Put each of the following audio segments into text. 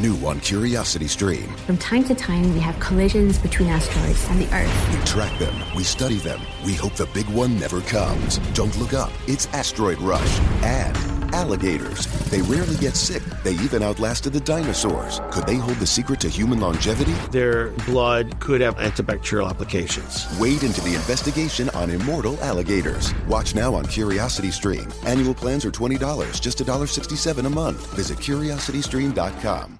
New on Curiosity Stream. From time to time, we have collisions between asteroids and the Earth. We track them, we study them, we hope the big one never comes. Don't look up, it's Asteroid Rush. And alligators. They rarely get sick. They even outlasted the dinosaurs. Could they hold the secret to human longevity? Their blood could have antibacterial applications. Wade into the investigation on immortal alligators. Watch now on Curiosity Stream. Annual plans are $20, just $1.67 a month. Visit curiositystream.com.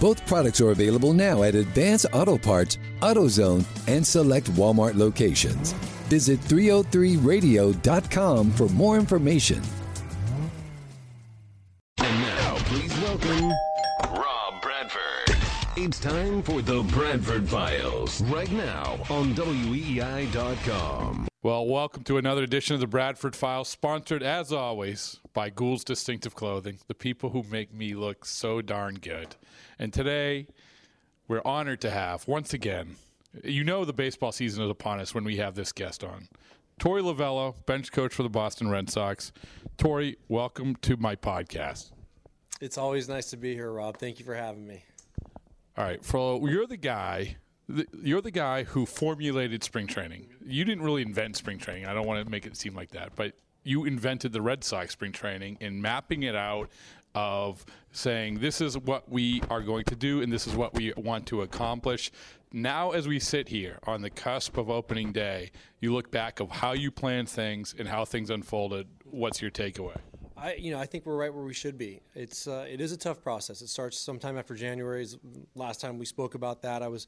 Both products are available now at Advance Auto Parts, AutoZone, and select Walmart locations. Visit 303radio.com for more information. And now, please welcome Rob Bradford. It's time for the Bradford Files right now on WEEI.com. Well, welcome to another edition of the Bradford Files, sponsored as always by Gould's Distinctive Clothing, the people who make me look so darn good. And today, we're honored to have, once again, you know the baseball season is upon us when we have this guest on. Torey Lovullo, bench coach for the Boston Red Sox. Torey, welcome to my podcast. It's always nice to be here, Rob. Thank you for having me. All right, Fro, you're the guy. You're the guy who formulated spring training. You didn't really invent spring training. I don't want to make it seem like that, but you invented the Red Sox spring training in mapping it out of saying this is what we are going to do and this is what we want to accomplish. Now, as we sit here on the cusp of opening day, you look back of how you planned things and how things unfolded. What's your takeaway? I, you know, I think we're right where we should be. It's, uh, it is a tough process. It starts sometime after January. Last time we spoke about that, I was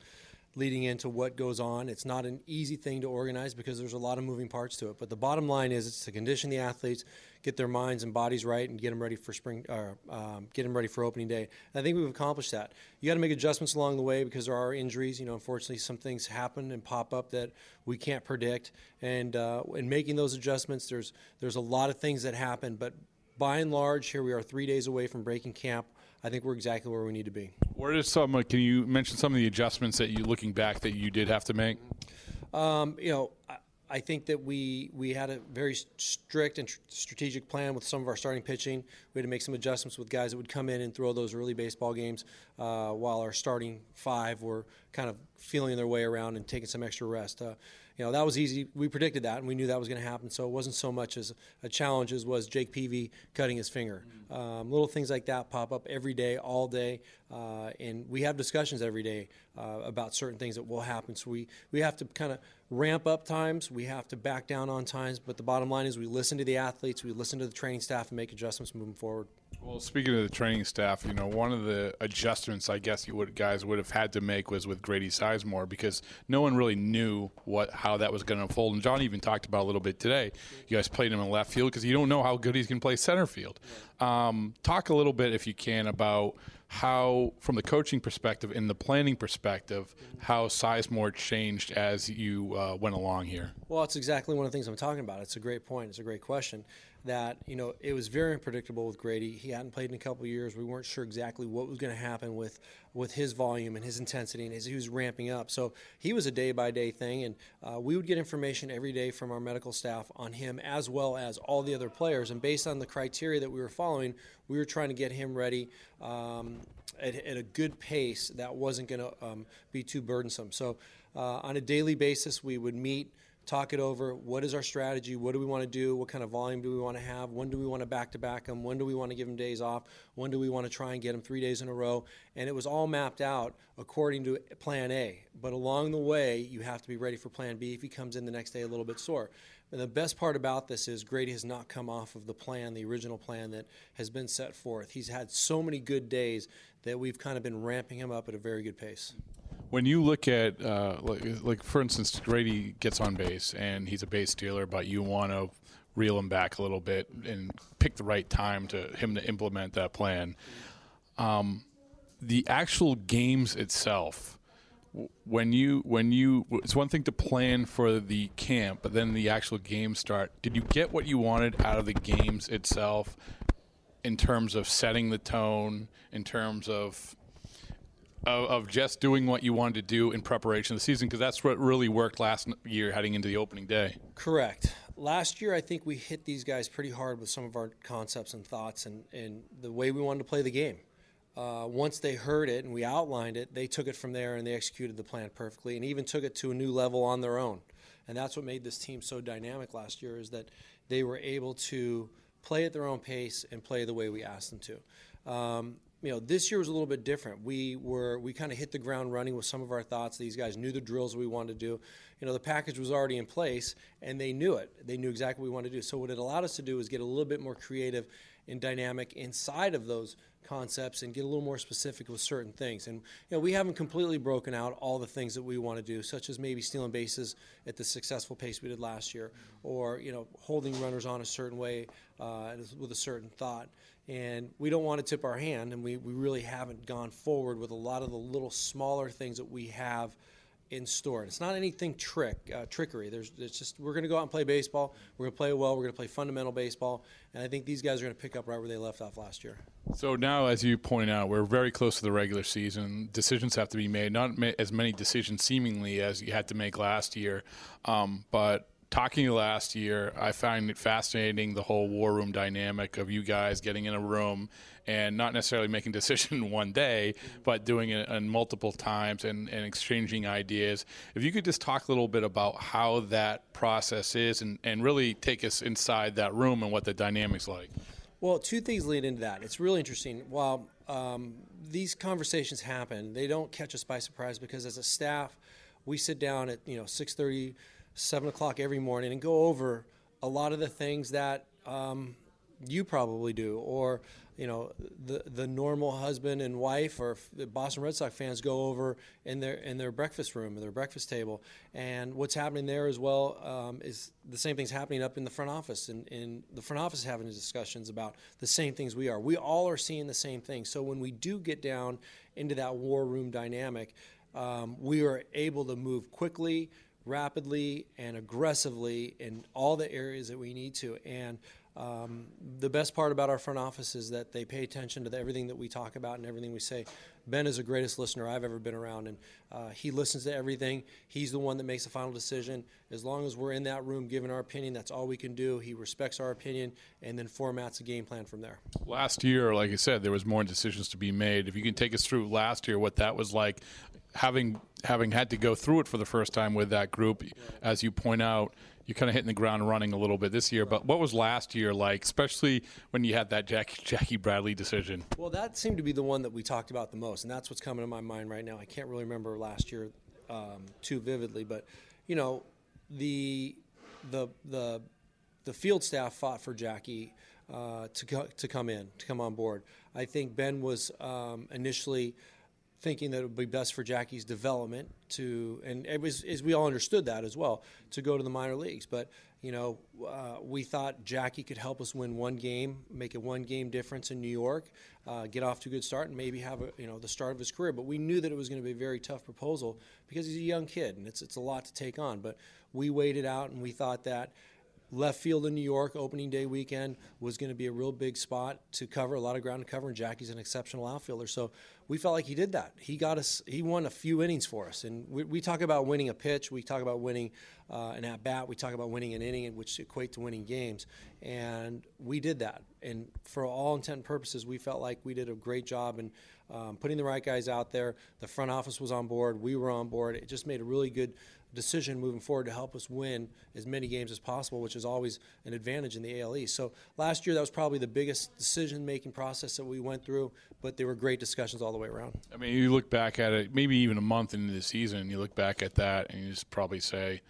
leading into what goes on. It's not an easy thing to organize because there's a lot of moving parts to it. But the bottom line is, it's to condition the athletes, get their minds and bodies right, and get them ready for spring, or um, get them ready for opening day. And I think we've accomplished that. You got to make adjustments along the way because there are injuries. You know, unfortunately, some things happen and pop up that we can't predict. And uh, in making those adjustments, there's there's a lot of things that happen, but by and large, here we are three days away from breaking camp. I think we're exactly where we need to be. Where is some? uh, Can you mention some of the adjustments that you, looking back, that you did have to make? Um, you know, I, I think that we we had a very strict and tr- strategic plan with some of our starting pitching. We had to make some adjustments with guys that would come in and throw those early baseball games, uh, while our starting five were kind of feeling their way around and taking some extra rest. Uh, you know that was easy. We predicted that, and we knew that was going to happen. So it wasn't so much as a challenge as was Jake Peavy cutting his finger. Um, little things like that pop up every day, all day, uh, and we have discussions every day uh, about certain things that will happen. So we we have to kind of ramp up times. We have to back down on times. But the bottom line is we listen to the athletes, we listen to the training staff, and make adjustments moving forward. Well, speaking of the training staff, you know, one of the adjustments I guess you would guys would have had to make was with Grady Sizemore because no one really knew what how that was going to unfold. And John even talked about a little bit today. You guys played him in left field because you don't know how good he's going to play center field. Um, talk a little bit, if you can, about how, from the coaching perspective and the planning perspective, how Sizemore changed as you uh, went along here. Well, it's exactly one of the things I'm talking about. It's a great point. It's a great question. That you know, it was very unpredictable with Grady. He hadn't played in a couple years. We weren't sure exactly what was going to happen with with his volume and his intensity, and as he was ramping up. So he was a day by day thing, and uh, we would get information every day from our medical staff on him as well as all the other players. And based on the criteria that we were following, we were trying to get him ready. Um, at, at, a good pace that wasn't going to um, be too burdensome. So, uh, on a daily basis, we would meet talk it over. What is our strategy? What do we want to do? What kind of volume do we want to have? When do we want to back to back them? When do we want to give them days off? When do we want to try and get them three days in a row? And it was all mapped out according to plan A. But along the way, you have to be ready for plan B if he comes in the next day a little bit sore. And the best part about this is Grady has not come off of the plan, the original plan that has been set forth. He's had so many good days that we've kind of been ramping him up at a very good pace. When you look at, uh, like, like, for instance, Grady gets on base and he's a base stealer, but you want to reel him back a little bit and pick the right time to him to implement that plan. Um, the actual games itself, when you when you it's one thing to plan for the camp, but then the actual games start. Did you get what you wanted out of the games itself in terms of setting the tone, in terms of of, of, just doing what you wanted to do in preparation of the season because that's what really worked last year heading into the opening day. Correct. Last year, I think we hit these guys pretty hard with some of our concepts and thoughts and, and the way we wanted to play the game. Uh, once they heard it and we outlined it, they took it from there and they executed the plan perfectly and even took it to a new level on their own. And that's what made this team so dynamic last year is that they were able to play at their own pace and play the way we asked them to. Um, you know, this year was a little bit different. We were we kind of hit the ground running with some of our thoughts. These guys knew the drills we wanted to do. You know, the package was already in place, and they knew it. They knew exactly what we wanted to do. So what it allowed us to do is get a little bit more creative and dynamic inside of those concepts and get a little more specific with certain things. And you know, we haven't completely broken out all the things that we want to do, such as maybe stealing bases at the successful pace we did last year, or you know, holding runners on a certain way uh, with a certain thought and we don't want to tip our hand, and we, we really haven't gone forward with a lot of the little smaller things that we have in store. And it's not anything trick uh, trickery. There's it's just we're going to go out and play baseball. We're going to play well. We're going to play fundamental baseball, and I think these guys are going to pick up right where they left off last year. So now, as you point out, we're very close to the regular season. Decisions have to be made. Not ma- as many decisions seemingly as you had to make last year, um, but talking last year, I find it fascinating the whole war room dynamic of you guys getting in a room and not necessarily making decision one day, but doing it in multiple times and, and exchanging ideas. If you could just talk a little bit about how that process is and, and really take us inside that room and what the dynamics like. Well, two things lead into that. It's really interesting. While um, these conversations happen, they don't catch us by surprise because as a staff, we sit down at you know 6:30 seven o'clock every morning and go over a lot of the things that um, you probably do, or you know the the normal husband and wife or the Boston Red Sox fans go over in their in their breakfast room or their breakfast table. And what's happening there as well um, is the same things happening up in the front office, and, and the front office having discussions about the same things we are. We all are seeing the same thing. So when we do get down into that war room dynamic, um, we are able to move quickly rapidly and aggressively in all the areas that we need to. And um, the best part about our front office is that they pay attention to the, everything that we talk about and everything we say. Ben is the greatest listener I've ever been around, and uh, he listens to everything. He's the one that makes the final decision. As long as we're in that room giving our opinion, that's all we can do. He respects our opinion and then formats a game plan from there. Last year, like I said, there was more decisions to be made. If you can take us through last year, what that was like, having having had to go through it for the first time with that group, as you point out, you're kind of hitting the ground running a little bit this year. But what was last year like, especially when you had that Jackie, Jackie Bradley decision? Well, that seemed to be the one that we talked about the most, and that's what's coming to my mind right now. I can't really remember last year um, too vividly, but you know, the the the the field staff fought for Jackie uh, to co- to come in to come on board. I think Ben was um, initially thinking that it would be best for Jackie's development to, and it was, as we all understood that as well, to go to the minor leagues. But you know, uh, we thought Jackie could help us win one game, make a one game difference in New York, uh, get off to a good start, and maybe have a, you know the start of his career. But we knew that it was going to be a very tough proposal because he's a young kid and it's it's a lot to take on. But we waited out and we thought that left field in New York opening day weekend was going to be a real big spot to cover a lot of ground to cover, and Jackie's an exceptional outfielder. So we felt like he did that. He got us. He won a few innings for us, and we, we talk about winning a pitch. We talk about winning uh, an at bat. We talk about winning an inning, which equate to winning games, and we did that. And for all intent and purposes, we felt like we did a great job in um, putting the right guys out there. The front office was on board. We were on board. It just made a really good decision moving forward to help us win as many games as possible, which is always an advantage in the AL East. So last year, that was probably the biggest decision-making process that we went through, but there were great discussions all the way around. I mean, you look back at it, maybe even a month into the season, you look back at that, and you just probably say,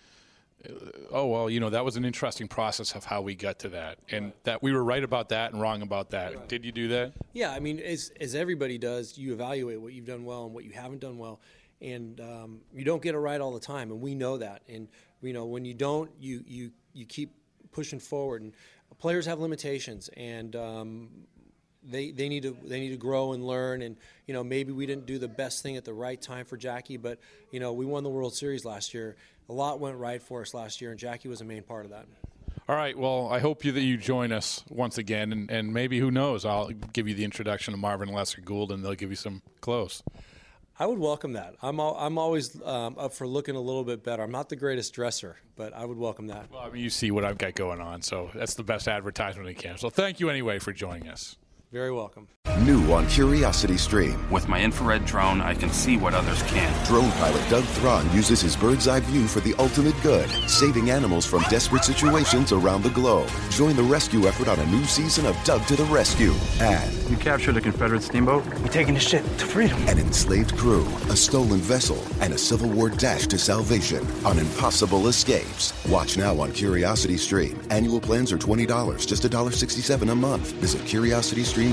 uh, "Oh well, you know that was an interesting process of how we got to that, and right. that we were right about that and wrong about that." Right. Did you do that? Yeah, I mean, as as everybody does, you evaluate what you've done well and what you haven't done well and um, you don't get it right all the time, and we know that. And you know when you don't, you you you keep pushing forward. And players have limitations, and um, they they need to they need to grow and learn. And you know maybe we didn't do the best thing at the right time for Jackie, but you know we won the World Series last year. A lot went right for us last year, and Jackie was a main part of that. All right. Well, I hope you that you join us once again, and, and maybe who knows? I'll give you the introduction to Marvin Lesser Gould, and they'll give you some close. I would welcome that. I'm al- I'm always um, up for looking a little bit better. I'm not the greatest dresser, but I would welcome that. Well, I mean, you see what I've got going on, so that's the best advertisement we can. So thank you anyway for joining us. Very welcome. New on Curiosity Stream. With my infrared drone, I can see what others can't. Drone pilot Doug Thron uses his bird's eye view for the ultimate good, saving animals from desperate situations around the globe. Join the rescue effort on a new season of Doug to the Rescue. And you captured a Confederate steamboat. We're taking the ship to freedom. An enslaved crew, a stolen vessel, and a Civil War dash to salvation on impossible escapes. Watch now on Curiosity Stream. Annual plans are $20, just $1.67 a month. Visit CuriosityStream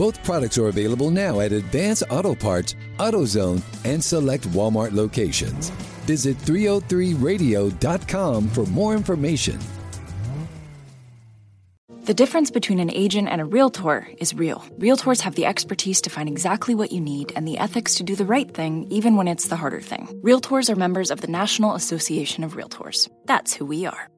Both products are available now at Advance Auto Parts, AutoZone, and select Walmart locations. Visit 303radio.com for more information. The difference between an agent and a realtor is real. Realtors have the expertise to find exactly what you need and the ethics to do the right thing, even when it's the harder thing. Realtors are members of the National Association of Realtors. That's who we are.